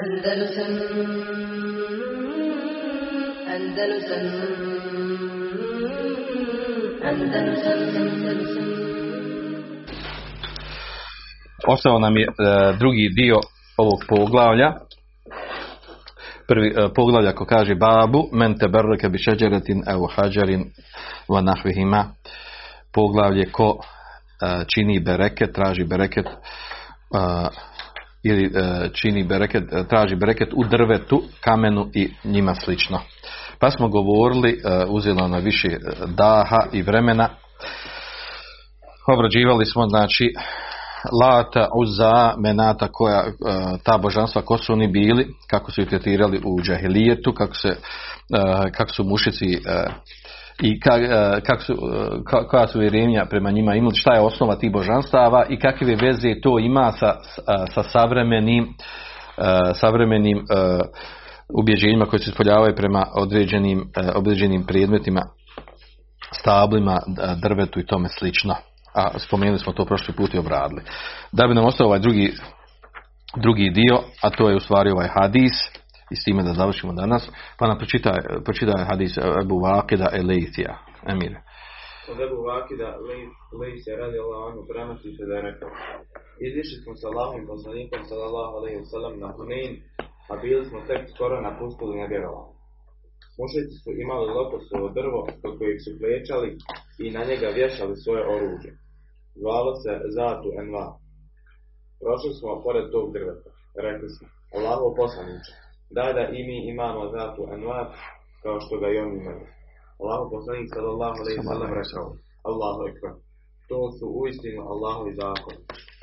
Andalusam Ostao nam je e, drugi dio ovog poglavlja. Prvi e, poglavlja ko kaže babu men teberreke bi šeđeretin evo hađarin va nahvihima. Poglavlje ko e, čini bereket, traži bereket e, ili e, čini bereket, e, traži bereket u drvetu, kamenu i njima slično. Pa smo govorili, e, uzelo na više daha i vremena. Obrađivali smo znači Lata, Uza, Menata, koja, ta božanstva, ko su oni bili, kako su ih tretirali u džahilijetu, kako, se, kako su mušici i ka, e, kako su, e, ka- koja su vjerenja prema njima imali, šta je osnova tih božanstava i kakve veze to ima sa, sa- sa savremenim, e, savremenim e, ubjeđenjima koji se ispoljavaju prema određenim, e, određenim predmetima, stablima, drvetu i tome slično. A spomenuli smo to prošli put i obradili. Da bi nam ostao ovaj drugi, drugi dio, a to je u stvari ovaj hadis, i s time da završimo danas, pa nam pročitaj, pročitaj hadis Ebu Vakida Elejtija, Emir. Od Ebu Vakida Lejs je radi Allahanu prenosi se da je rekao Izišli smo sa Allahom poslanikom sallallahu alaihi wa sallam na Hunain, a bili smo tek skoro napustili nevjerovanje. Mušici su imali lotosovo drvo do kojeg su plečali i na njega vješali svoje oružje. Zvalo se Zatu Enva. Prošli smo pored tog drveta. Rekli smo, Allahu poslaniče, daj da i mi imamo Zatu Enva kao što ga i oni imaju. Allahu poslanik sallallahu alaihi sallam rekao, Allahu ekber. To su uistinu Allahovi zakon.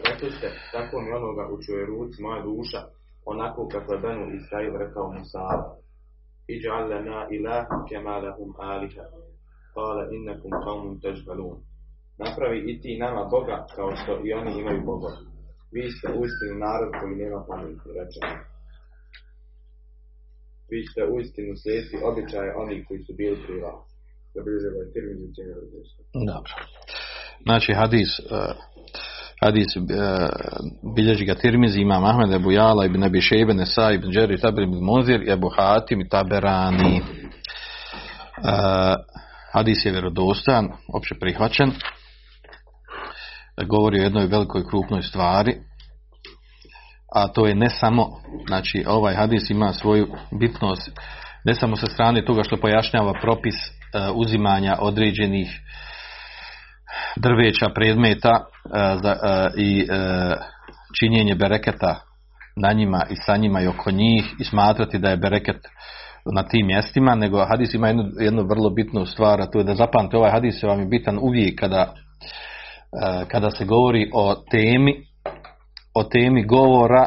Rekli ste, tako mi onoga u čuje ruci moja duša, onako kako je Benu Israil rekao Musa. Iđa'al lana ilaha kema lahum aliha. Kale innakum qawmun težbalun. Napravi i ti nama Boga kao što i oni imaju Boga. Vi ste uistinu narod koji nema pameti, reče. Vi ste uistinu slijeti običaje onih koji su bili prije vas. Različno. Dobro. Znači hadis uh, hadis uh, bilježi ga Tirmizi, imam Ahmed, Ebu Jala, Ibn Abi Šejbe, Nesa, Ibn Đeri, Taber, Ibn Munzir, Ebu Hatim i Taberani. Uh, hadis je vjerodostan, opće prihvaćen. Govori o jednoj velikoj krupnoj stvari, a to je ne samo, znači ovaj hadis ima svoju bitnost, ne samo sa strane toga što pojašnjava propis e, uzimanja određenih drveća, predmeta e, e, i činjenje bereketa na njima i sa njima i oko njih i smatrati da je bereket na tim mjestima, nego hadis ima jednu, jednu vrlo bitnu stvar, a to je da zapamte ovaj hadis vam je bitan uvijek kada, kada se govori o temi o temi govora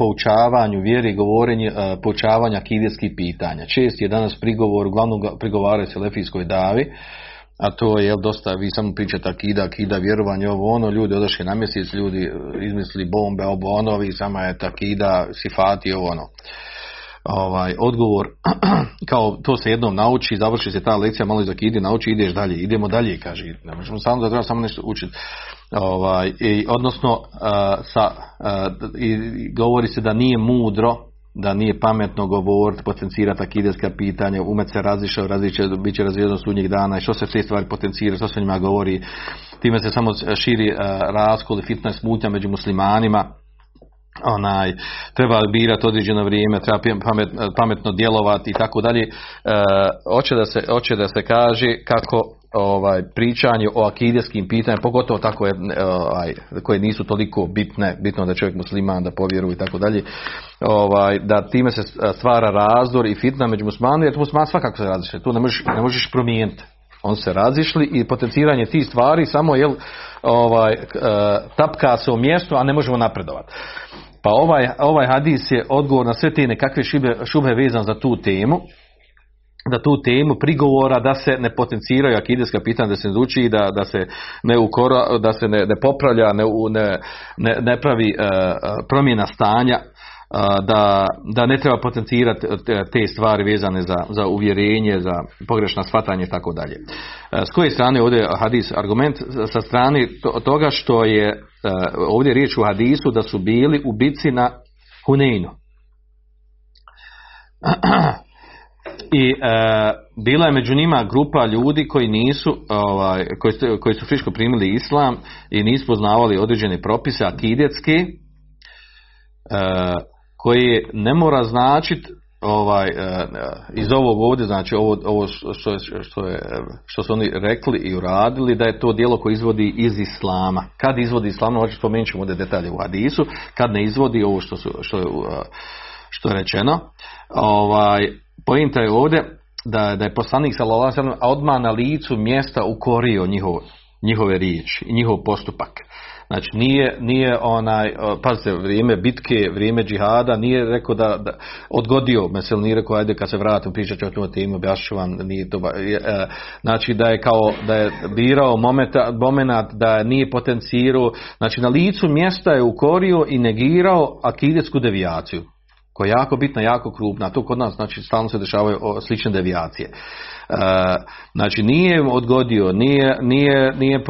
poučavanju vjeri, govorenje, e, poučavanja akideskih pitanja. Čest je danas prigovor, uglavnom prigovaraju se lefijskoj davi, a to je jel, dosta, vi samo pričate akida, akida, vjerovanje, ovo ono, ljudi odošli na mjesec, ljudi e, izmislili bombe, ovo ono, vi sama je akida, sifati, ovo ono. Ovaj, odgovor, kao to se jednom nauči, završi se ta lekcija, malo iz akide, nauči, ideš dalje, idemo dalje, kaže, ne možemo samo da treba samo nešto učiti. Ovaj, i, odnosno, uh, sa, uh, i, govori se da nije mudro, da nije pametno govoriti, potencirati akideska pitanja, umet se razišao, raziće, bit će razvijedno sudnjeg dana i što se te stvari potencira, što se njima govori, time se samo širi uh, raskol i fitna smutnja među muslimanima, onaj, treba birati određeno vrijeme, treba pametno, pametno djelovati i tako dalje. E, hoće da se hoće da se kaže kako ovaj pričanje o akideskim pitanjima, pogotovo tako je, ovaj, koje nisu toliko bitne, bitno da je čovjek musliman da povjeruje i tako dalje, ovaj, da time se stvara razdor i fitna među muslimanima, jer musliman svakako se različite, tu ne možeš, ne možeš promijeniti. On se razišli i potenciranje tih stvari samo jel, ovaj, tapka se u mjestu, a ne možemo napredovati. Pa ovaj, ovaj hadis je odgovor na sve te nekakve šube, šube vezan za tu temu, da tu temu prigovora da se ne potenciraju akideska pitanja, da se ne uči, da, da se ne ukora, da se ne, ne popravlja, ne, ne, ne, pravi uh, promjena stanja, da, da ne treba potencirati te stvari vezane za, za uvjerenje, za pogrešna shvatanje i tako dalje. S koje strane ovdje hadis argument? Sa strane toga što je ovdje riječ u hadisu da su bili u bici na Huneinu. I e, bila je među njima grupa ljudi koji nisu, ovaj, koji, su- koji su friško primili islam i nisu poznavali određene propise akidetske, e, koji ne mora značiti ovaj, e, e, iz ovog ovdje, znači ovo, ovo što, što, je, što su oni rekli i uradili, da je to djelo koje izvodi iz islama. Kad izvodi iz islama, hoće spomenut ćemo ovdje detalje u hadisu, kad ne izvodi ovo što, su, što, je, e, što je rečeno. Ovaj, pojenta je ovdje da, da je poslanik sallallahu alejhi odmah na licu mjesta ukorio njihov, njihove riječi i njihov postupak. Znači nije, nije onaj, pazite, vrijeme bitke, vrijeme džihada, nije rekao da, da odgodio, mesel nije rekao, ajde kad se vratim, pričat ću o tom temu, objašnit ću vam, nije to, e, znači da je kao, da je birao momenta, momenat, da nije potencirao, znači na licu mjesta je ukorio i negirao akidetsku devijaciju koja je jako bitna, jako krupna, to kod nas znači stalno se dešavaju slične devijacije. E, znači nije odgodio, nije, nije, nije,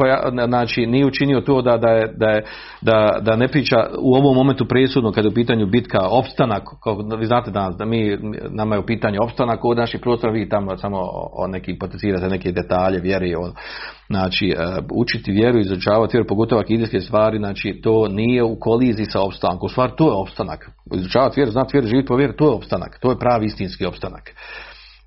znači, nije učinio to da, da, je, da, je, da, da ne priča u ovom momentu presudno kada je u pitanju bitka opstanak, kao vi znate danas da mi, nama je u pitanju opstanak od naših prostora, vi tamo samo o, nekim potencirate neke detalje, vjere i ono. Znači, e, učiti vjeru, izučavati vjeru, pogotovo akidijske stvari, znači to nije u koliziji sa opstankom. U stvari to je opstanak. Izučavati vjeru, znati vjeru, živjeti po vjeru, to je opstanak. To je pravi istinski opstanak.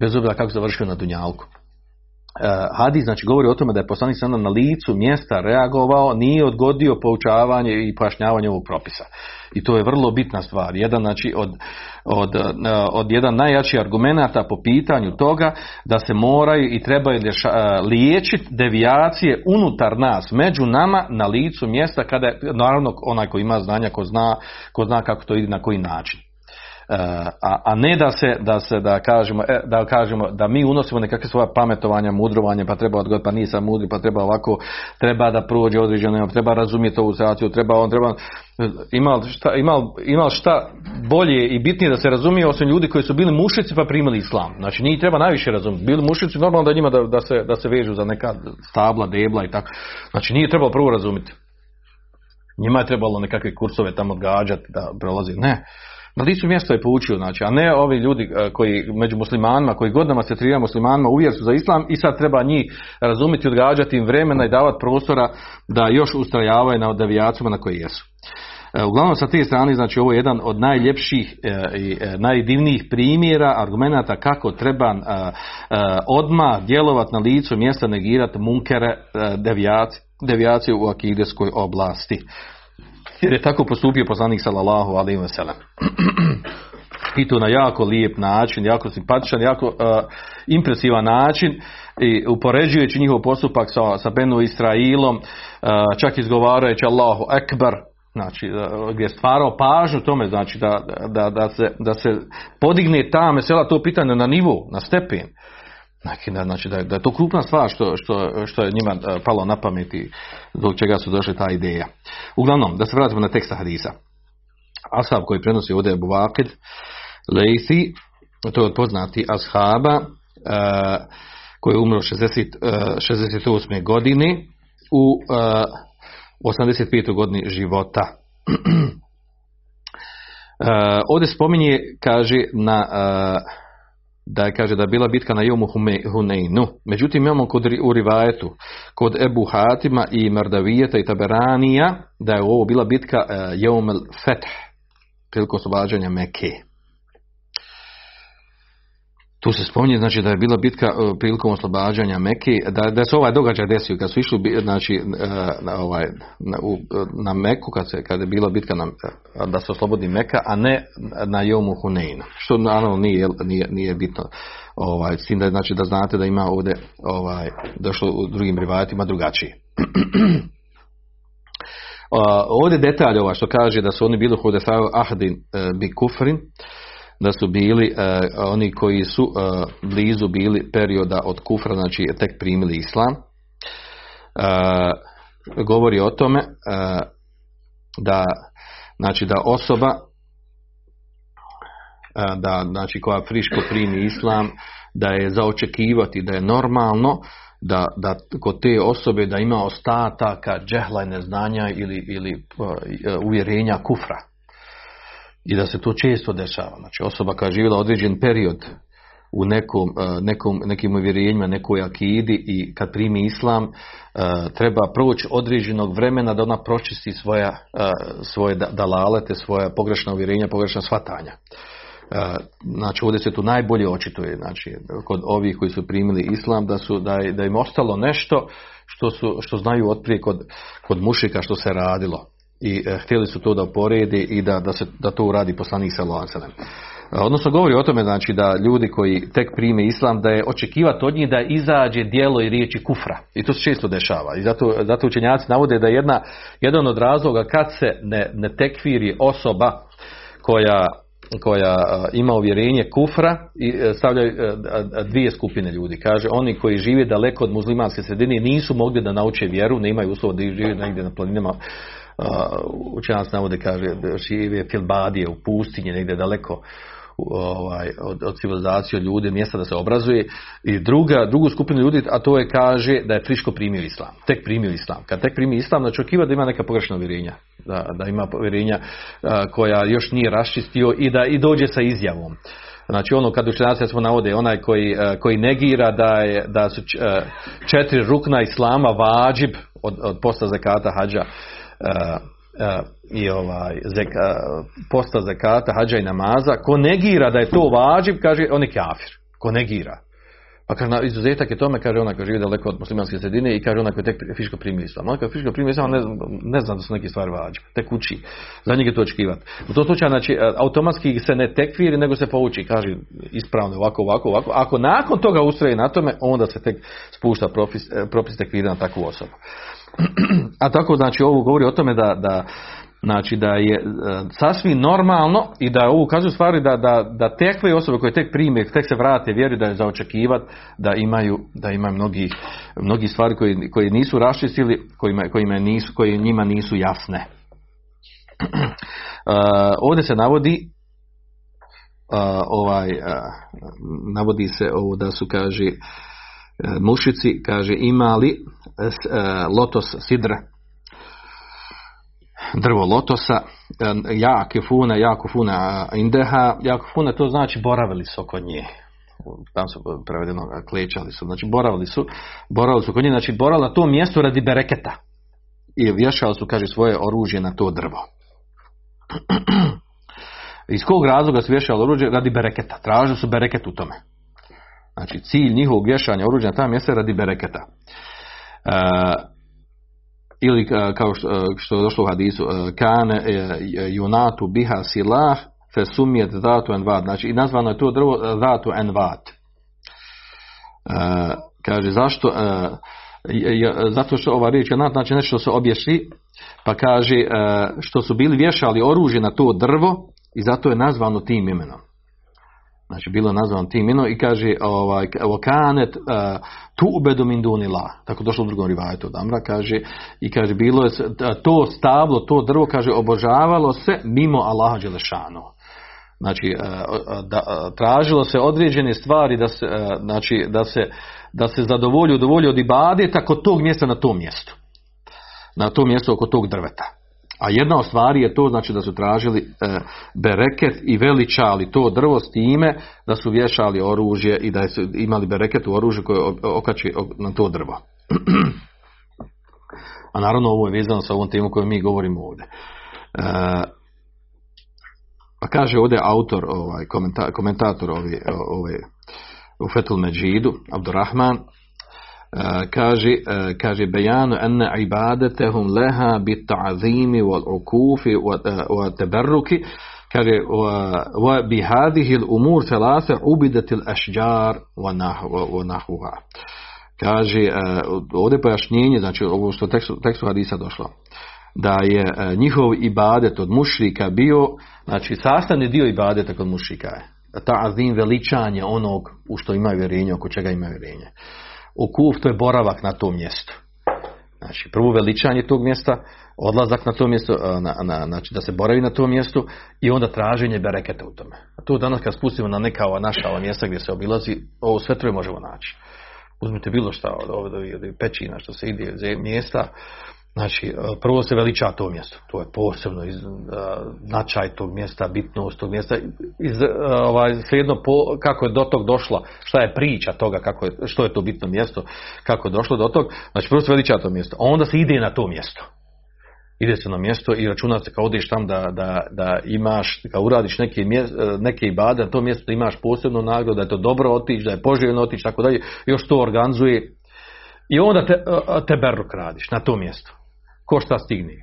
Bez obzira kako završio na Dunjalku. E, Hadis znači govori o tome da je poslanik sada na licu mjesta reagovao, nije odgodio poučavanje i pojašnjavanje ovog propisa. I to je vrlo bitna stvar. Jedan znači od, od, e, od jedan najjačih argumenata po pitanju toga da se moraju i trebaju lješa- e, liječiti devijacije unutar nas, među nama na licu mjesta kada je, naravno onaj ko ima znanja, ko zna, ko zna kako to ide na koji način. E, a, a ne da se, da se da kažemo, e, da kažemo da mi unosimo nekakve svoja pametovanja, mudrovanje, pa treba odgovoriti, pa nisam mudri, pa treba ovako, treba da prođe određeno, treba razumjeti ovu situaciju, treba on, treba imal šta, imal, imal šta bolje i bitnije da se razumije osim ljudi koji su bili mušici pa primili islam. Znači njih treba najviše razumjeti. Bili mušici, normalno da njima da, da, se, da se vežu za neka stabla, debla i tako. Znači nije trebalo prvo razumjeti. Njima je trebalo nekakve kursove tamo odgađati da prolazi. Ne. Na licu mjesta je poučio, znači, a ne ovi ljudi e, koji među muslimanima, koji godinama se tretiraju muslimanima, uvjer su za islam i sad treba njih razumjeti, odgađati im vremena i davati prostora da još ustrajavaju na devijacijama na koji jesu. E, Uglavnom sa te strane, znači ovo je jedan od najljepših e, i najdivnijih primjera, argumenata kako treba odmah djelovati na licu mjesta, negirati munkere, e, devijaci- devijaciju u akideskoj oblasti. Jer je tako postupio poslanik sallallahu alaihi ve sellem. I to na jako lijep način, jako simpatičan, jako uh, impresivan način i upoređujući njihov postupak sa, sa Benu Israilom, uh, čak izgovarajući Allahu Ekber, znači uh, gdje je stvarao pažnju tome, znači da, da, da, se, da se podigne ta mesela to pitanje na nivo, na stepen. Znači, da, znači da, da je to krupna stvar što, što, što je njima uh, palo na pamet i zbog čega su došli ta ideja. Uglavnom, da se vratimo na teksta hadisa. Asab koji prenosi ovdje je Buvakid, Lejsi, to je od poznati ashaba, uh, koji je umro 60, uh, 68. godine u uh, 85. godini života. Ovdje spominje, kaže, na, da je, kaže, da je bila bitka na Jomu Huneinu. Međutim, imamo kod, u rivajetu, kod Ebu Hatima i Mardavijeta i Taberanija, da je ovo bila bitka uh, Jom el Feth, prilikom oslobađanja Mekke. Tu se spominje znači da je bila bitka uh, prilikom oslobađanja Mekke, da, da se ovaj događaj desio kad su išli znači uh, na ovaj na, u, na Meku kad se kad je bila bitka na, da se oslobodi Meka, a ne na Jomu Hunein. Što naravno nije nije nije bitno. Ovaj s tim da znači da znate da ima ovdje ovaj došlo u drugim rivajetima drugačije. Ovdje detalj ova što kaže da su oni bili hudefaju ahdin bi kufrin, da su bili uh, oni koji su uh, blizu bili perioda od kufra, znači tek primili islam. Uh, govori o tome da znači da osoba da znači koja friško primi islam da je zaočekivati da je normalno da, da kod te osobe da ima ostataka džehla i neznanja ili, ili uvjerenja kufra i da se to često dešava. Znači osoba koja je živjela određen period u nekom, e, nekom, nekim uvjerenjima, nekoj akidi i kad primi islam, e, treba proći određenog vremena da ona pročisti svoja, e, svoje dalalete, svoja pogrešna uvjerenja, pogrešna shvatanja. Znači ovdje se tu najbolje očituje znači, kod ovih koji su primili islam da, su, da, da im ostalo nešto što, su, što znaju otprije kod, kod mušika što se radilo i htjeli su to da poredi i da, da, se, da to uradi poslanik sallallahu Odnosno govori o tome znači da ljudi koji tek prime islam da je očekivati od njih da izađe dijelo i riječi kufra. I to se često dešava. I zato, zato učenjaci navode da je jedna, jedan od razloga kad se ne, ne tekviri osoba koja koja ima uvjerenje kufra i e, stavljaju e, dvije skupine ljudi. Kaže, oni koji žive daleko od muslimanske sredine nisu mogli da nauče vjeru, ne imaju uslova da žive negdje na planinama. Učenjaci navode, kaže, žive filbadije u pustinji, negdje daleko ovaj, od, od civilizacije, od ljudi, mjesta da se obrazuje. I druga, drugu skupinu ljudi, a to je kaže da je friško primio islam. Tek primio islam. Kad tek primi islam, znači očekiva da ima neka pogrešna uvjerenja. Da, da ima uvjerenja koja još nije raščistio i da i dođe sa izjavom. Znači ono kad učenjaci smo navode onaj koji, koji negira da, je, da su četiri rukna islama vađib od, od posta zekata hađa i ovaj zeka, posta zekata, hađa i namaza, ko negira da je to vađib, kaže on je kafir. Ko negira. Pa kaže, izuzetak je tome, kaže ona koji živi daleko od muslimanske sredine i kaže ona koji tek fiško primi islam. Ona koji fiško primi islam, ne, ne zna da su neke stvari vađe, tek uči. Za njega to očekivati. U tom slučaju, znači, automatski se ne tekviri, nego se pouči. Kaže, ispravno, ovako, ovako, ovako. Ako nakon toga ustraje na tome, onda se tek spušta propis, propis tekvira na takvu osobu. A tako, znači, ovo govori o tome da, da Znači da je e, sasvim normalno i da ovo ukazuje stvari da, da, da tekve osobe koje tek prime, tek se vrate, vjeruju da je za očekivati da imaju, da imaju mnogi, mnogi stvari koje, koje nisu raščistili, kojima, kojima nisu, koje njima nisu jasne. Uh, ovdje se navodi uh, ovaj uh, navodi se ovo da su kaže mušici kaže imali lotos sidra drvo lotosa, jak funa, jako funa indeha, jako funa to znači boravili su oko nje. Tam su prevedeno klečali su, znači boravili su, boravili su oko nje, znači boravili na tom mjestu radi bereketa. I vješali su, kaže, svoje oružje na to drvo. Iz kog razloga su vješali oružje? Radi bereketa. Tražili su bereket u tome. Znači, cilj njihovog vješanja oružja na ta mjesta je radi bereketa. E, ili kao što, što je došlo u hadisu kane junatu biha silah fe sumjet zatu envad znači i nazvano je to drvo zatu envad kaže zašto zato što ova riječ junat znači nešto se obješi pa kaže što su bili vješali oružje na to drvo i zato je nazvano tim imenom Znači bilo nazvan tim imenom i kaže ovaj kanet uh, tu ubedu min dunila. Tako došlo u drugom rivajetu od Amra kaže i kaže bilo je to stablo, to drvo kaže obožavalo se mimo Allaha dželešanu. Znači da, tražilo se određene stvari da se znači da se da se zadovolji udovolji od ibadeta kod tog mjesta na tom mjestu. Na tom mjestu oko tog drveta. A jedna od stvari je to znači da su tražili e, bereket i veličali to drvo s time da su vješali oružje i da su imali bereket u oružju koje okači na to drvo. A naravno ovo je vezano sa ovom temu koju mi govorimo ovdje. E, pa kaže ovdje autor, ovaj, komentator ove, ove, u Fetul Međidu, Abdurrahman, kaže, kaže bejanu enne ibadetehum leha bit ta'zimi wal ukufi wa tabarruki. Kaže wa bi hadhihi al umur thalatha ubidat al ashjar wa nahwa kaže ovdje pojašnjenje znači ovo što tekstu, tekstu hadisa došlo da je njihov ibadet od mušrika bio znači sastavni dio ibadeta kod mušrika je. Ta'zim veličanje onog u što imaju vjerenje oko čega imaju vjerenje Ukuf to je boravak na tom mjestu. Znači, prvo veličanje tog mjesta, odlazak na to mjesto, na, na, znači da se boravi na tom mjestu i onda traženje bereketa u tome. A to danas kad spustimo na neka ova naša ova mjesta gdje se obilazi, ovo sve troje možemo naći. Uzmite bilo šta od, od, od pećina što se ide mjesta, Znači, e, prvo se veliča to mjesto. To je posebno iz, e, značaj tog mjesta, bitnost tog mjesta. Iz, e, ovaj, svejedno po, kako je do tog došla, šta je priča toga, kako je, što je to bitno mjesto, kako je došlo do tog. Znači, prvo se veliča to mjesto. A onda se ide na to mjesto. Ide se na mjesto i računa se kao odeš tam da, da, da imaš, kao uradiš neke, mje- neke ibade, na to mjesto da imaš posebnu nagradu, da je to dobro otići, da je poželjno otići, tako dalje. Još to organizuje. I onda te, te berruk radiš na to mjesto ko šta stigne.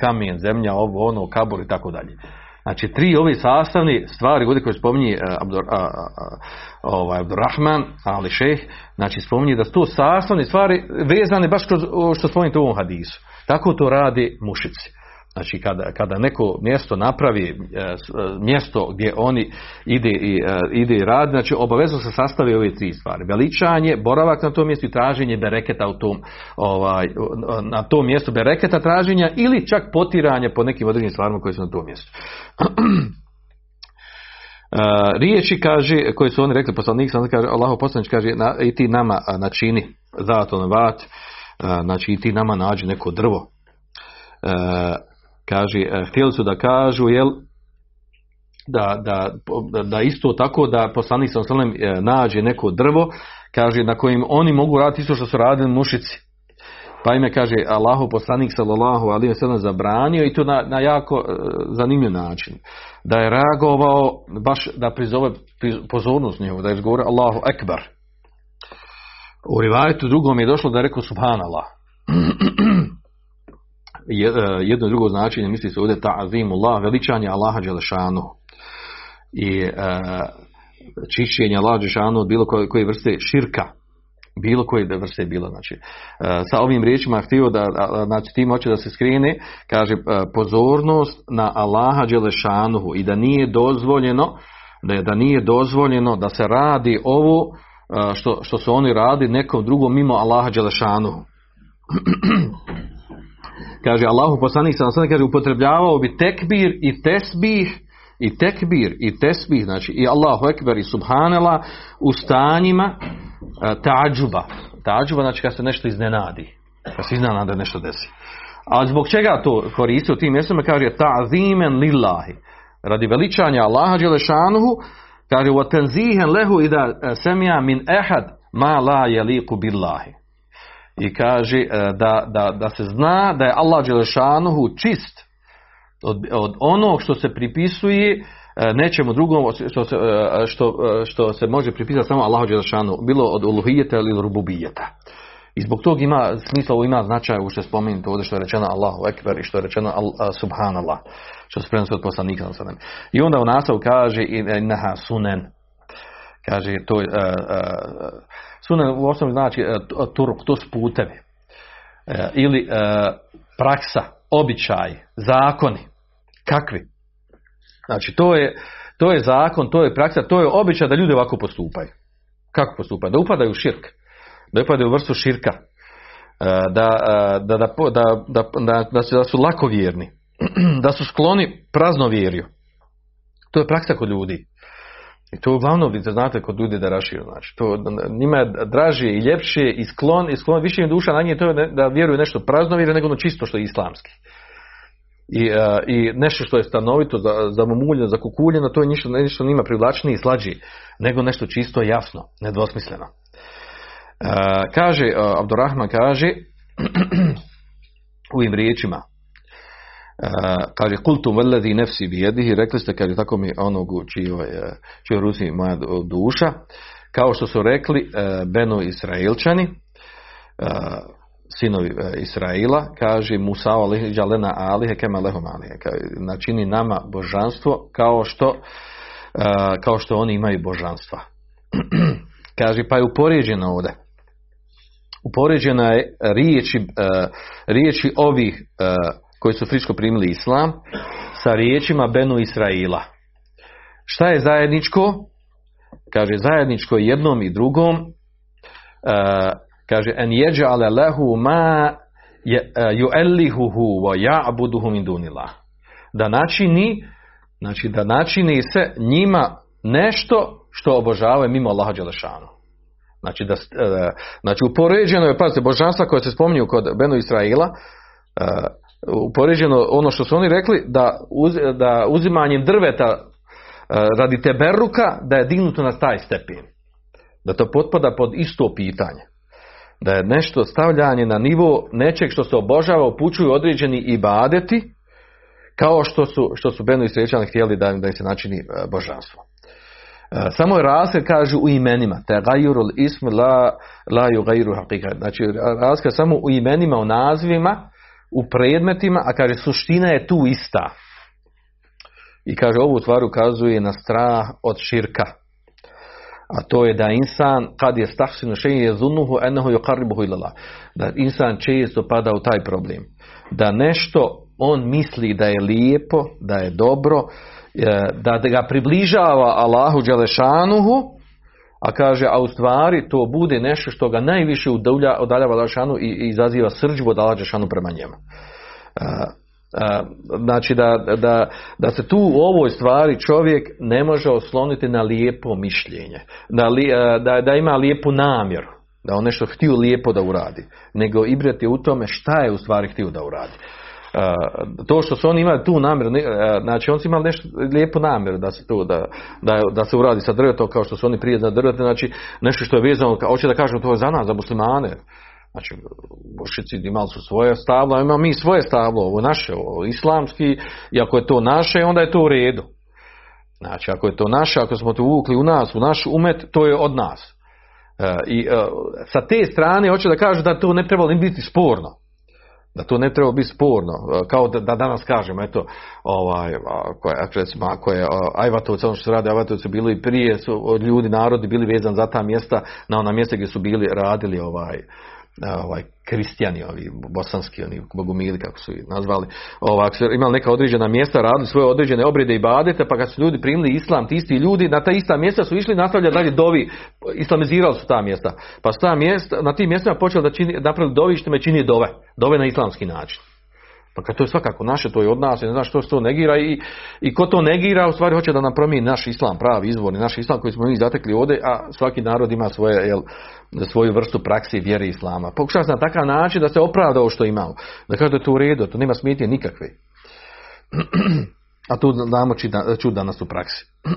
Kamen, zemlja, ovo, ono, kabor i tako dalje. Znači, tri ove sastavne stvari, ovdje koje spominje uh, Abdur, uh, ovaj, Abdurrahman, ali šeh, znači spominje da su to sastavne stvari vezane baš kroz što spominjete u ovom hadisu. Tako to radi mušici. Znači kada, kada neko mjesto napravi e, mjesto gdje oni ide i, e, ide i radi, znači obavezno se sastavi ove tri stvari. Veličanje, boravak na tom mjestu i traženje bereketa u tom, ovaj, na tom mjestu bereketa traženja ili čak potiranje po nekim određenim stvarima koje su na tom mjestu. Riječi kaže, koje su oni rekli, poslanik sam kaže, Allaho poslanič kaže, na, i ti nama načini zato vat, uh, znači i ti nama nađi neko drvo. Kaže, htjeli su da kažu, jel, da, da, da isto tako da poslanik sam sallam nađe neko drvo, kaže, na kojim oni mogu raditi isto što su radili mušici. Pa ime kaže Allahu poslanik sallallahu alejhi ve sellem zabranio i to na, na jako uh, zanimljiv način. Da je reagovao baš da prizove pozornost njegovu, da je izgovorio Allahu ekbar. U rivajetu drugom je došlo da je rekao subhanallah. Jedno i drugo značenje misli se ovdje ta'zimullah, veličanje Allaha dželešanu. I uh, čišćenje Allaha dželešanu od bilo koje, koje vrste širka bilo koje vrste bilo. Znači, sa ovim riječima htio da, znači, tim hoće da se skrine, kaže, pozornost na Allaha Đelešanuhu i da nije dozvoljeno, da, je, da nije dozvoljeno da se radi ovo što, što su oni radi nekom drugom mimo Allaha Đelešanuhu. kaže, Allahu poslanik sam sam kaže, upotrebljavao bi tekbir i tesbih i tekbir i tesbih, znači i Allahu ekber i subhanela u stanjima tađuba. Tađuba znači kad se nešto iznenadi. Kad se iznenada da nešto desi. A zbog čega to koristi u tim mjestima? Kaže ta'zimen lillahi. Radi veličanja Allaha Đelešanuhu kaže wa tanzihen lehu ida semija min ehad ma la jeliku billahi. I kaže da, da, da se zna da je Allah Đelešanuhu čist od, od onog što se pripisuje nečemu drugom što se, što, što se može pripisati samo Allahu Đelešanu, bilo od uluhijeta ili rububijeta. I zbog tog ima smisla, ima značaj u što je spomenuto ovdje što je rečeno Allahu Ekber i što je rečeno al, Subhanallah, što se prenosi od poslanika. I onda u nastavu kaže inaha sunen, kaže to uh, uh, sunen u osnovi znači uh, turk, to su putevi. Ili praksa, običaj, zakoni. Kakvi? Znači, to je, to je zakon, to je praksa, to je običaj da ljudi ovako postupaju. Kako postupaju? Da upadaju u širk. Da upadaju u vrstu širka. Da, da, da, da, su, da su lakovjerni. Da su skloni praznovjerju. To je praksa kod ljudi. I to uglavnom vidite, znate kod ljudi da rašiju. Znači, to njima je draže i ljepše i sklon, i sklon više im duša na nje to je da vjeruju nešto praznovjerje nego ono čisto što je islamski. I, uh, i nešto što je stanovito za, za mumuljeno, za kukuljeno, to je ništa, nešto nima privlačnije i slađi, nego nešto čisto jasno, nedvosmisleno. Uh, kaže, uh, Abdurrahman kaže, u ovim riječima, kaže, kultum veledi nefsi bijedihi, rekli ste, kaže, tako mi onog čijoj, čijoj ruci moja duša, kao što su rekli uh, Benu Israilčani, sinovi Israila, kaže Musa džalena alihe kema lehum alihe. Načini nama božanstvo kao što, kao što oni imaju božanstva. kaže, pa je upoređeno ovdje. Upoređena je riječi, riječi ovih koji su friško primili islam sa riječima Benu Israila. Šta je zajedničko? Kaže, zajedničko jednom i drugom kaže en jeđale lehu ma juellihuhu wa ja'buduhu min dunillah. Da načini, znači da načini se njima nešto što obožavaju mimo Allaha Đelešanu. Znači, da, znači upoređeno je, pazite, božanstva koje se spominju kod Benu Israila, upoređeno ono što su oni rekli da, uz, da uzimanjem drveta e, radi teberuka da je dignuto na taj stepen. Da to potpada pod isto pitanje. Da je nešto stavljanje na nivo nečeg što se obožava upućuju određeni ibadeti kao što su, što su Benu i Srećani htjeli da, da im se načini e, božanstvo. E, samo je razlika kažu u imenima. Te gajurul ism la, la hakika. Znači razlika samo u imenima, u nazivima, u predmetima, a kaže suština je tu ista. I kaže ovu stvar ukazuje na strah od širka. A to je da insan kad je stahsinu še je zunuhu enahu yuqarribuhu ila Da insan često pada u taj problem. Da nešto on misli da je lijepo, da je dobro, e, da ga približava Allahu Đelešanuhu, a kaže, a u stvari to bude nešto što ga najviše udalja, udaljava Đelešanu i, i izaziva srđbu od Đelešanu prema njemu. Znači da, da, da se tu u ovoj stvari čovjek ne može osloniti na lijepo mišljenje, da, da, da ima lijepu namjeru, da on nešto htio lijepo da uradi, nego ibrati u tome šta je u stvari htio da uradi to što su oni imali tu namjeru, znači oni su imali nešto lijepu namjeru da se tu, da, da, da se uradi sa drvetom kao što su oni prije za drvetom, znači nešto što je vezano, hoće da kažem to je za nas, za muslimane. Znači, bošici imali su svoje stablo, a imamo mi svoje stablo, ovo naše, ovo islamski, i ako je to naše, onda je to u redu. Znači, ako je to naše, ako smo to uvukli u nas, u naš umet, to je od nas. E, I e, sa te strane hoće da kažu da to ne trebalo ni biti sporno da to ne treba biti sporno, e, kao da, da danas kažemo, eto, ovaj, ako je, recimo, ako je Ajvatovci, ono što se radi Ajvatovci bili prije, su ljudi, narodi bili vezani za ta mjesta, na ona mjesta gdje su bili, radili ovaj, ovaj kristijani, ovi bosanski, oni bogumili kako su ih nazvali, ovak, su imali neka određena mjesta, radili svoje određene obrede i badete, pa kad su ljudi primili islam, ti isti ljudi, na ta ista mjesta su išli nastavljati dalje dovi, islamizirali su ta mjesta. Pa su ta mjesta, na tim mjestima počeli da čini, napravili dovi što me čini dove, dove na islamski način. Pa kad to je svakako naše, to je od nas, ne znam što se to negira i, i ko to negira, u stvari hoće da nam promijeni naš islam, pravi izvorni, naš islam koji smo mi zatekli ovdje, a svaki narod ima svoje, jel, svoju vrstu praksi vjere islama. Pokušava se na takav način da se opravda ovo što imamo. Da kaže da je to u redu, to nema smetnje nikakve. A tu damo čud danas u praksi.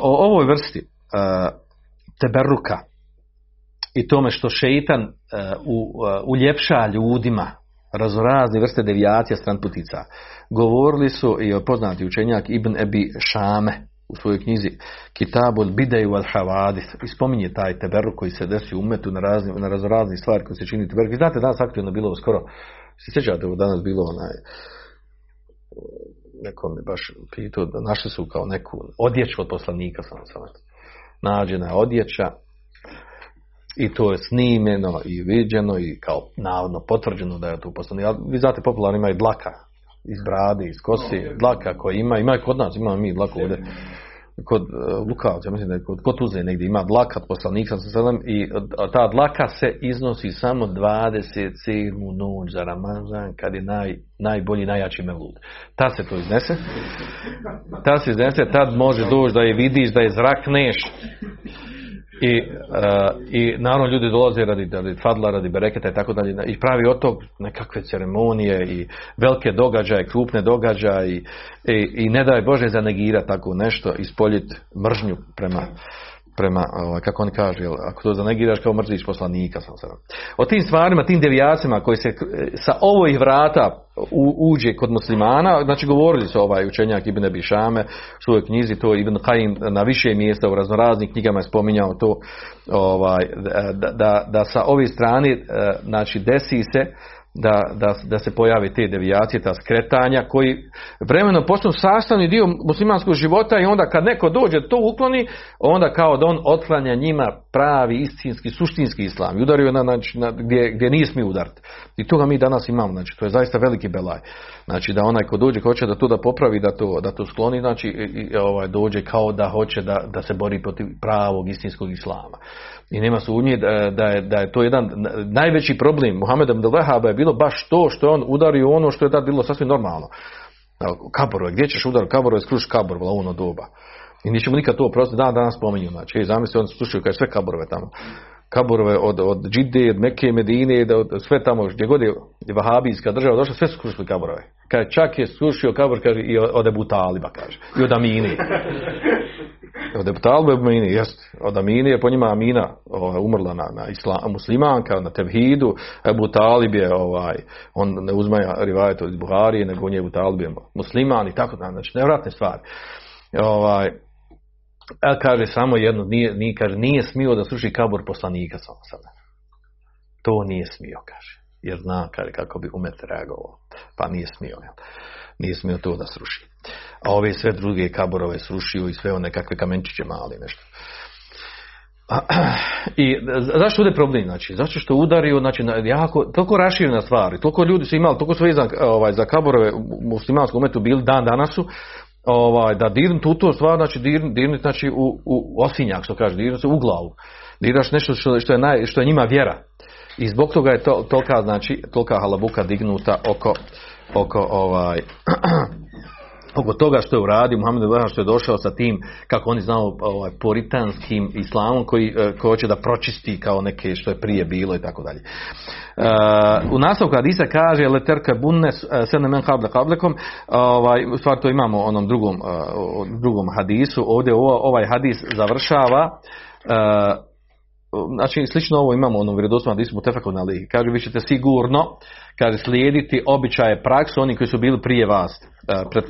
o ovoj vrsti teberuka, i tome što šeitan uh, uljepša ljudima raznorazne vrste devijacija stran putica. Govorili su i poznati učenjak Ibn Ebi Šame u svojoj knjizi Kitabul Bidej wal Havadis i spominje taj teberu koji se desi u umetu na, razni, na raznorazne stvari koji se čini teberu. Vi znate danas aktivno bilo skoro, se sjećate danas bilo onaj neko me baš pitao našli su kao neku odjeću od poslanika sam sam nađena odjeća i to je snimljeno i viđeno i kao navodno potvrđeno da je to poslanik. Vi znate, popularno ima i dlaka iz brade, iz kosi, dlaka koja ima, ima i kod nas, imamo mi dlaku ovdje kod uh, Lukavca, mislim da je kod, kod Tuzle negdje ima dlaka poslanika sa selem i ta dlaka se iznosi samo 27. noć za Ramazan kad je naj, najbolji, najjači mevlud. Ta se to iznese, ta se iznese, tad može doći da je vidiš, da je zrakneš i, uh, I naravno ljudi dolaze radi, radi fadla, radi bereketa i tako dalje. I pravi od tog nekakve ceremonije i velike događaje, krupne događaje i, i, i ne daj Bože zanegira tako nešto, ispoljit mržnju prema, prema, ovaj, kako oni kažu, jel, ako to zanegiraš kao mrziš poslanika. Sam sada. O tim stvarima, tim devijacijama koji se sa ovih vrata uđe kod muslimana, znači govorili su ovaj učenjak Ibn Bišame u svojoj knjizi, to Ibn Kajim na više mjesta u raznoraznim knjigama je spominjao to, ovaj, da, da, da sa ove strane, eh, znači desi se da, da, da se pojave te devijacije, ta skretanja koji vremenom postanu sastavni dio muslimanskog života i onda kad neko dođe to ukloni, onda kao da on otklanja njima pravi, istinski, suštinski islam i udario na, znači, na, gdje, gdje nije smije udariti. I toga mi danas imamo, znači to je zaista veliki belaj. Znači da onaj ko dođe, ko hoće da to da popravi, da to, da to skloni, znači i, ovaj, dođe kao da hoće da, da se bori protiv pravog istinskog islama. I nema sumnje da, da, je, da je to jedan najveći problem Muhameda Abdel je bilo baš to što je on udario ono što je tad bilo sasvim normalno. Kaborove, gdje ćeš udariti kaborove, skruš kabor, u ono doba. I nećemo nikad to oprostiti, dan danas spominju, znači, zamisli, oni slušaju kaj sve kaborove tamo. Kaburove od, od Džide, od Mekke, Medine, da od, sve tamo, gdje god je vahabijska država došla, sve su srušili kaburove. Kaže, čak je srušio kabur, kaže, i od Ebu Taliba, kaže, i od Amini. Od Ebu Taliba i Amini, jest. Od Amini je po njima Amina ovaj, umrla na, na islam, muslimanka, na Tevhidu, Ebu Talib je, ovaj, on ne uzmaja rivajet od Buharije, nego on je Ebu Talib je musliman i tako, znači, nevratne stvari. Ovaj, a kaže samo jedno, nije, nije, kaže, nije smio da sruši kabur poslanika samo sada. To nije smio, kaže. Jer zna, kaže, kako bi umet reagovao. Pa nije smio, jel? Nije smio to da sruši. A ove sve druge kaburove srušio i sve one kakve kamenčiće mali nešto. I zašto ovdje problem? Znači, zašto što udario, znači, jako, toliko raširena stvari, toliko ljudi su imali, toliko su vezan ovaj, za kaborove u muslimanskom umetu bili dan danas su, ovaj, da dirnuti u to stvar, znači dirnut, znači u, u osinjak, što kaže, dirnuti u glavu. Dirnaš nešto što, što, je naj, što je njima vjera. I zbog toga je to, tolika, znači, tolika halabuka dignuta oko, oko ovaj, oko toga što je uradio Muhammed Ibrahim što je došao sa tim kako oni znao ovaj, poritanskim islamom koji, eh, koji hoće da pročisti kao neke što je prije bilo i tako dalje. Uh, u nastavku Hadisa kaže leterka bunne eh, sene men kable kablekom ovaj, u stvari to imamo onom drugom, drugom hadisu ovdje ovaj hadis završava znači slično ovo imamo u onom vjerodostojnom hadisu Mutefakov na lihi. Kaže vi ćete sigurno kaže slijediti običaje praksu oni koji su bili prije vas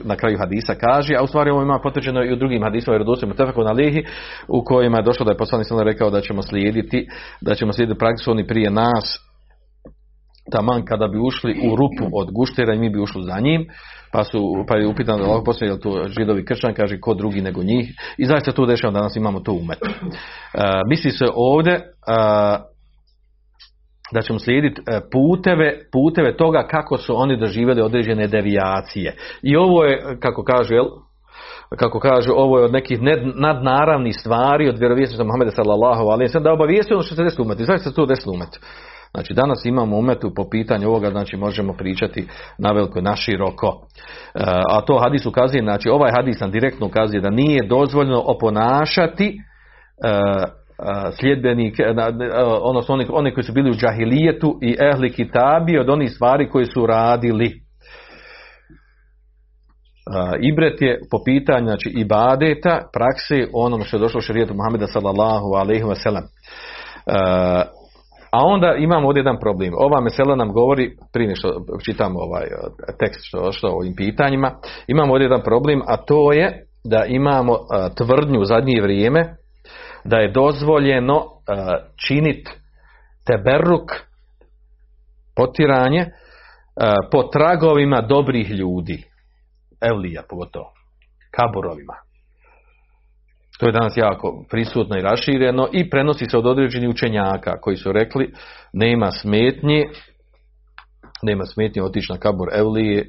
na kraju hadisa kaže, a u stvari ovo ima potvrđeno i u drugim hadisima vjerodostojnom Mutefakov na lihi u kojima je došlo da je poslanik sallallahu rekao da ćemo slijediti da ćemo slijediti praksu oni prije nas taman kada bi ušli u rupu od guštera i mi bi ušli za njim, pa su pa je upitano da poslije jel to židovi kršćan kaže ko drugi nego njih i zaista to dešava danas imamo to umet. Uh, misli se ovdje uh, da ćemo slijediti puteve, puteve toga kako su oni doživjeli određene devijacije. I ovo je, kako kažu, jel, kako kažu, ovo je od nekih nadnaravnih stvari od vjerovjesnika Muhammeda sallallahu alaihi sallam, da obavijesti ono što se desilo umet. I zaista to desilo umet. Znači danas imamo umetu po pitanju ovoga, znači možemo pričati na veliko, na široko. E, a to hadis ukazuje, znači ovaj hadis nam direktno ukazuje da nije dozvoljeno oponašati e, e sljedbenike, odnosno oni, oni koji su bili u džahilijetu i ehli kitabi od onih stvari koje su radili. Ibret je po pitanju znači, ibadeta, prakse onom što je došlo u šarijetu Muhammeda sallallahu alaihi wa sallam. A onda imamo ovdje jedan problem. Ova mesela nam govori, prije što čitamo ovaj tekst što, što o ovim pitanjima, imamo ovdje jedan problem, a to je da imamo tvrdnju u zadnje vrijeme da je dozvoljeno uh, činiti teberuk, potiranje, uh, po tragovima dobrih ljudi. Evlija pogotovo. Kaborovima. To je danas jako prisutno i rašireno i prenosi se od određenih učenjaka koji su rekli nema smetnje nema smetnje otići na kabor Evlije e,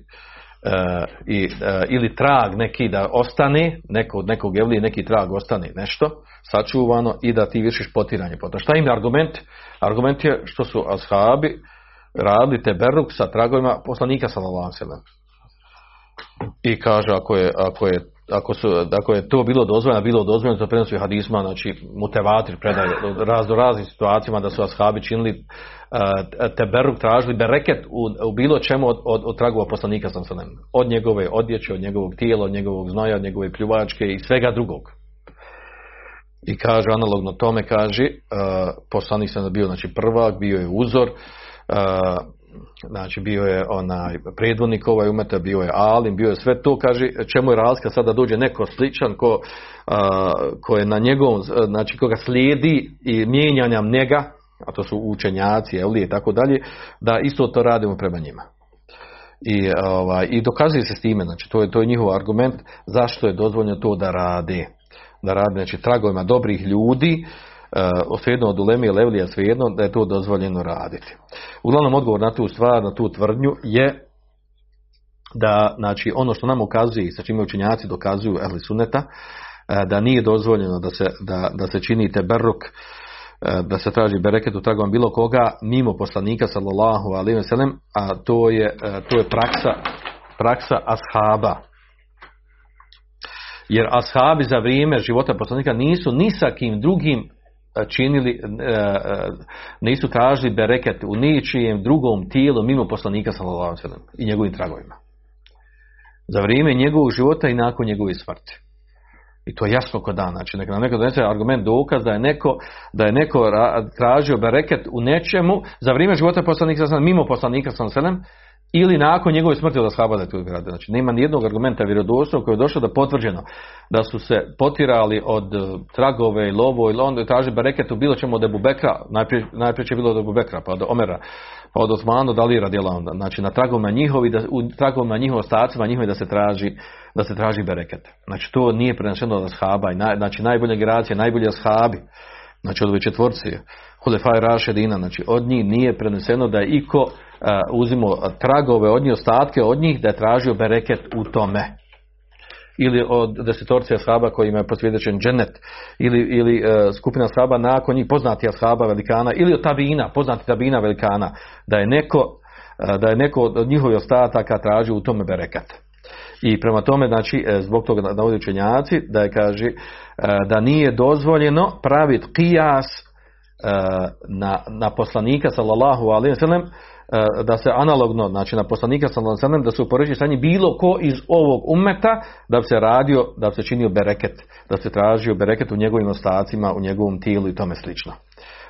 i, e, ili trag neki da ostane, neko, nekog Evlije neki trag ostane nešto sačuvano i da ti vršiš potiranje. Potom šta im je argument? Argument je što su ashabi radili teberuk sa tragovima poslanika sallallahu I kaže ako je, ako je ako, su, ako je to bilo dozvoljeno, bilo dozvoljeno, to prenosi hadisma, znači mutevatir predaje razno raznim situacijama da su ashabi činili teberuk, tražili bereket u, u bilo čemu od, od, od tragova poslanika sam sam od njegove odjeće, od njegovog tijela, od njegovog znoja, od njegove pljuvačke i svega drugog. I kaže, analogno tome kaže, poslanik sam bio znači prvak, bio je uzor, uh, znači bio je onaj predvodnik ovaj umeta, bio je Alim, bio je sve to, kaže, čemu je razlika sada dođe neko sličan ko, a, ko je na njegovom, znači koga slijedi i mijenjanja njega, a to su učenjaci, Evlije i tako dalje, da isto to radimo prema njima. I, ovaj, i dokazuje se s time, znači to je, to je njihov argument zašto je dozvoljeno to da rade. Da rade, znači tragovima dobrih ljudi, uh, svejedno od Ulemi i Levlija svejedno da je to dozvoljeno raditi. Uglavnom odgovor na tu stvar, na tu tvrdnju je da znači ono što nam ukazuje i sa čime učenjaci dokazuju ehli suneta da nije dozvoljeno da se, da, da se čini teberruk da se traži bereket u tragom bilo koga mimo poslanika sallallahu alejhi ve sellem a to je to je praksa praksa ashaba jer ashabi za vrijeme života poslanika nisu ni sa kim drugim činili, e, e, nisu tražili bereket u ničijem drugom tijelu mimo poslanika sallallahu alejhi ve sellem i njegovim tragovima. Za vrijeme njegovog života i nakon njegove smrti. I to je jasno kod dana. Znači, neka nam neko donese argument dokaz da je neko, da je neko ra- tražio bereket u nečemu za vrijeme života poslanika sellem, mimo poslanika ve sellem, ili nakon njegove smrti da je to uradio. Znači, nema ni jednog argumenta vjerodostojnog koji je došao da potvrđeno da su se potirali od eh, tragove i lovo ili onda traži bereket u bilo čemu od Ebu Bekra, najprije, najprije će bilo od Ebu Bekra, pa od Omera, pa od Osmanu, da li radila onda. Znači, na tragovima njihovi, da, u tragovima njihovi ostacima njihovi da se traži da se traži bereket. Znači, to nije preneseno od ashaba. Znači, najbolja generacija, najbolji ashabi, znači od ove četvorci, Hulefaj Rašedina, znači od njih nije preneseno da je iko uh, uzimo tragove od njih, ostatke od njih, da je tražio bereket u tome. Ili od desetorci ashaba kojima je posvjedočen dženet, ili, ili uh, skupina ashaba nakon njih, poznati ashaba velikana, ili od tabina, poznati tabina velikana, da je neko, uh, da je neko od njihovih ostataka tražio u tome bereket. I prema tome, znači, e, zbog toga navode učenjaci, da je kaže, e, da nije dozvoljeno praviti kijas e, na, na poslanika sallallahu alaihi sallam, da se analogno, znači na poslanika sallallahu alaihi da se upoređuje sa njim bilo ko iz ovog umeta, da bi se radio, da bi se činio bereket, da se tražio bereket u njegovim ostacima, u njegovom tijelu i tome slično.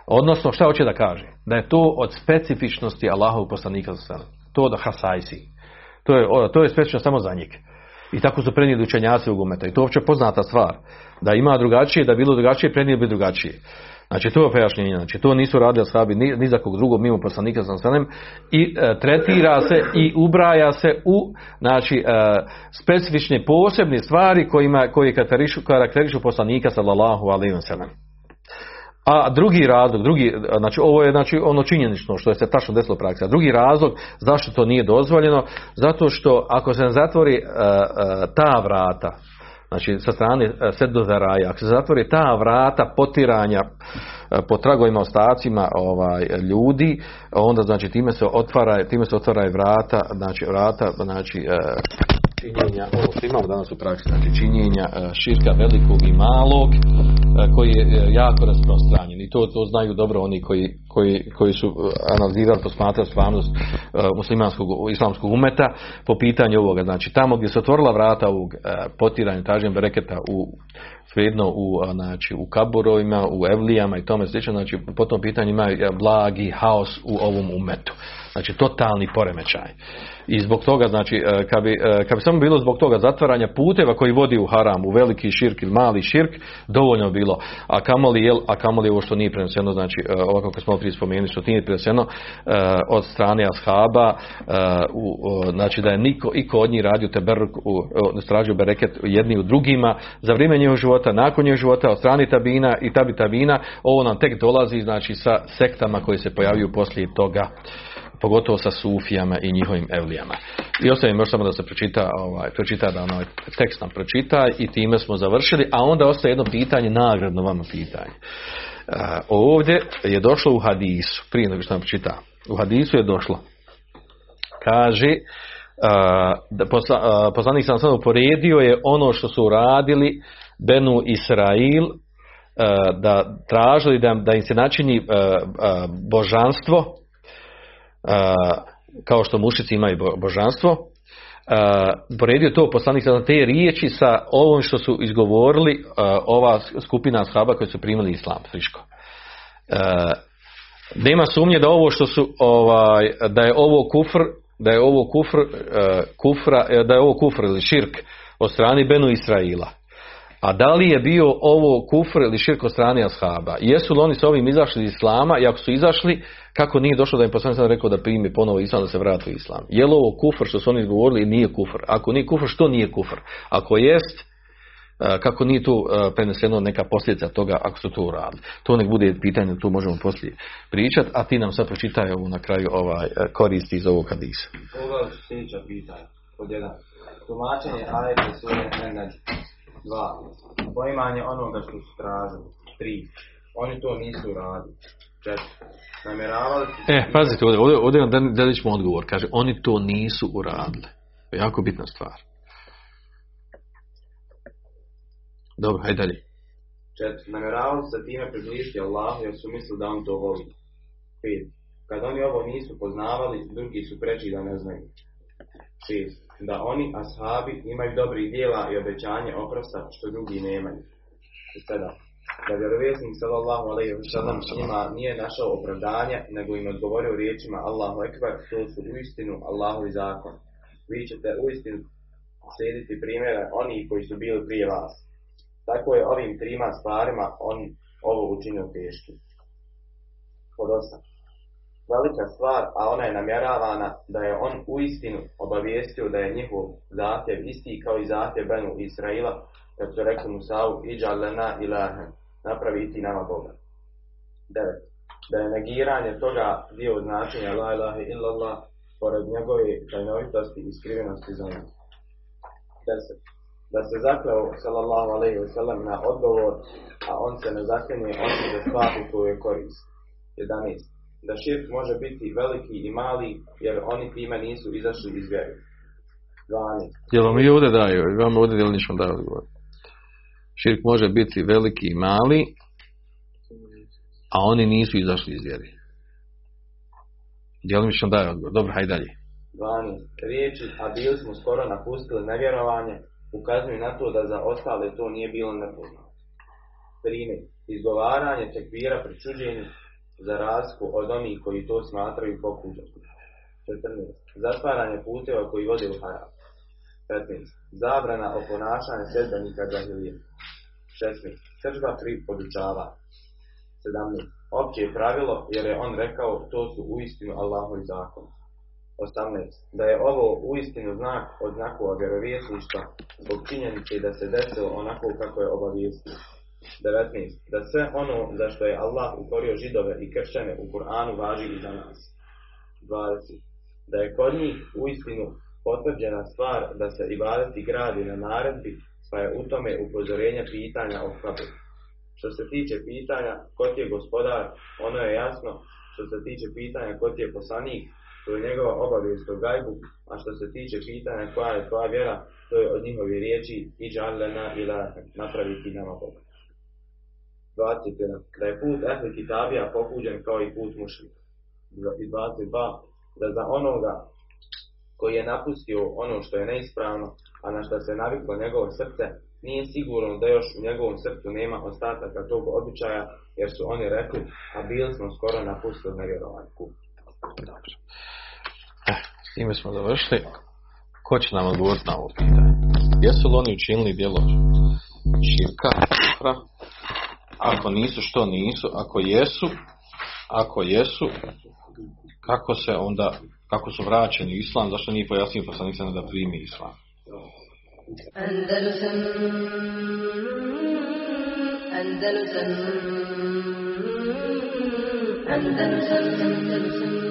Odnosno, šta hoće da kaže? Da je to od specifičnosti Allahovog poslanika sallallahu. To da hasajsi. To je, to je specifično samo za njih. I tako su prenijeli učenjaci ugumeta. I to je uopće poznata stvar. Da ima drugačije, da bilo drugačije, prenijeli bi drugačije. Znači to je pojašnjenje. Znači to nisu radili ashabi ni, ni za kog drugog mimo poslanika sa sanem i e, tretira se i ubraja se u znači e, specifične posebne stvari kojima koji karakterišu, karakterišu poslanika sallallahu alejhi ve sellem. A drugi razlog, drugi, znači ovo je znači ono činjenično što je se tačno desilo u praksi. A drugi razlog zašto to nije dozvoljeno, zato što ako se ne zatvori uh, uh, ta vrata, znači sa strane uh, sedozaraja, ako se zatvori ta vrata potiranja po tragovima ostacima ovaj ljudi, onda znači time se otvara, time se otvara vrata, znači vrata, znači činjenja, ovo što imamo danas u praksi, znači činjenja širka velikog i malog, koji je jako rasprostranjen i to, to znaju dobro oni koji, koji, koji su analizirali, posmatrali stvarnost muslimanskog, islamskog umeta po pitanju ovoga. Znači tamo gdje se otvorila vrata ovog potiranja, traženja bereketa u svejedno u, znači, u kaburovima, u evlijama i tome slično, znači po tom pitanju ima blagi haos u ovom umetu. Znači totalni poremećaj. I zbog toga, znači, kad bi, kad bi samo bilo zbog toga zatvaranja puteva koji vodi u haram, u veliki širk ili mali širk, dovoljno bilo. A kamoli, jel, a kamoli ovo što nije preneseno, znači, ovako kako smo prije spomenuli, što nije preneseno od strane ashaba, u, znači da je niko, iko od njih radio teberuk, stražio bereket jedni u drugima, za vrijeme njegovog života, nakon njegovog života, od strane tabina i tabi tabina, ovo nam tek dolazi, znači, sa sektama koji se pojavljuju poslije toga pogotovo sa sufijama i njihovim evlijama. I ostavim još samo da se pročita, ovaj, pročita da onaj tekst nam pročita i time smo završili, a onda ostaje jedno pitanje, nagradno vama pitanje. Uh, ovdje je došlo u hadisu, prije nego što nam pročita, u hadisu je došlo, kaže, da posla, uh, poslanik sam sad uporedio je ono što su uradili Benu Israil, da tražili da, da im se načini božanstvo kao što mušici imaju božanstvo, poredio to poslanik sa te riječi sa ovim što su izgovorili ova skupina ashaba koji su primili islam friško. Nema sumnje da ovo što su ovaj da je ovo kufr, da je ovo kufr kufra, da je ovo kufr ili širk od strane Benu Israila. A da li je bio ovo kufr ili širk od strane ashaba? Jesu li oni s ovim izašli iz islama i ako su izašli, kako nije došlo da im poslanik sam rekao da primi ponovo islam da se vrati u islam? Je li ovo kufr što su oni izgovorili nije kufr? Ako nije kufr, što nije kufr? Ako jest, kako nije tu preneseno neka posljedica toga ako su to uradili. To nek bude pitanje, tu možemo poslije pričati, a ti nam sad pročitaj ovo na kraju ovaj, koristi iz ovog hadisa. Ovo su sljedeća pitanja. Pod jedan. Tumačenje ajete sure Enad. Dva. Poimanje onoga što su tražili. Tri. Oni to nisu uradili. Četiri. Namjeravali. E, pazite, ovdje, ovdje, ovdje ćemo odgovor. Kaže, oni to nisu uradili. To je jako bitna stvar. Dobro, hajde dalje. Četiri, namjeravali se time približiti Allahu jer su mislili da on to voli. Pet, kad oni ovo nisu poznavali, drugi su preči da ne znaju. Šest, da oni, ashabi, imaju dobrih dijela i obećanje oprosta što drugi nemaju. I sedam, da vjerovjesnik sallallahu alaihi wa sallam njima nije našao opravdanje, nego im odgovorio riječima Allahu ekber, to su uistinu Allahovi zakon. Vi ćete uistinu slijediti primjere oni koji su bili prije vas. Tako je ovim trima stvarima on ovo učinio teškim. Pod osam. Velika stvar, a ona je namjeravana da je on uistinu obavijestio da je njihov zahtjev isti kao i zahtjev Benu Israila, kad su rekli Musavu, iđa lena ilahen, napravi ti nama Boga. 9. Da je negiranje toga dio značenja la ilaha illallah, pored njegove tajnovitosti i skrivenosti za njih. 10. Da se zakleo, sallallahu alaihi wasallam, na odgovor, a on se ne zaklinje osim za stvari koju je korist. 11. Da širk može biti veliki i mali, jer oni time nisu izašli iz vjere. 12. Jel vam i ovdje daju? Vam ovdje jel ništa daju odgovor? Širk može biti veliki i mali, a oni nisu izašli iz vjere. Djelomično daje odgovor. Dobro, hajde dalje. 12. Riječi, a bili smo skoro napustili nevjerovanje, ukazuju na to da za ostale to nije bilo nepoznato. 13. Izgovaranje tekvira pri čuđenju za razliku od onih koji to smatraju pokuđom. 14. Zatvaranje puteva koji vode u haram. 15. Zabrana o ponašanju sedbenika džahilije. 16. Sržba pri podučavanju. 17. Opće je pravilo jer je on rekao to su uistinu Allahovi zakon. 18. Da je ovo uistinu znak od znakova vjerovjesništva zbog činjenice da se desilo onako kako je obavijestio. 19. Da sve ono za što je Allah ukorio židove i kršćane u Kur'anu važi i za nas. 20. Da je kod njih uistinu potvrđena stvar da se ibadeti gradi na naredbi, pa je u tome upozorenje pitanja o kabru. Što se tiče pitanja ko je gospodar, ono je jasno. Što se tiče pitanja ko je poslanik, to je njegova obavijest o gajbu, a što se tiče pitanja koja je tvoja vjera, to je od njihove riječi i džalena ila napraviti nama Boga. 21. Da je put ehli kitabija pokuđen kao i put mušlika. I 22. Da za onoga koji je napustio ono što je neispravno, a na što se naviklo njegovo srce, nije sigurno da još u njegovom srcu nema ostataka tog običaja, jer su oni rekli, a bili smo skoro napustili nevjerovanje Dobro. Time smo završili. Ko će nam odgovoriti na ovo pitanje? Jesu li oni učinili djelo širka? kufra? Ako nisu, što nisu? Ako jesu, ako jesu, kako se onda, kako su vraćeni u islam, zašto nije pojasnio poslanik da primi islam? Andalusam Andalusam Andalusam Andalusam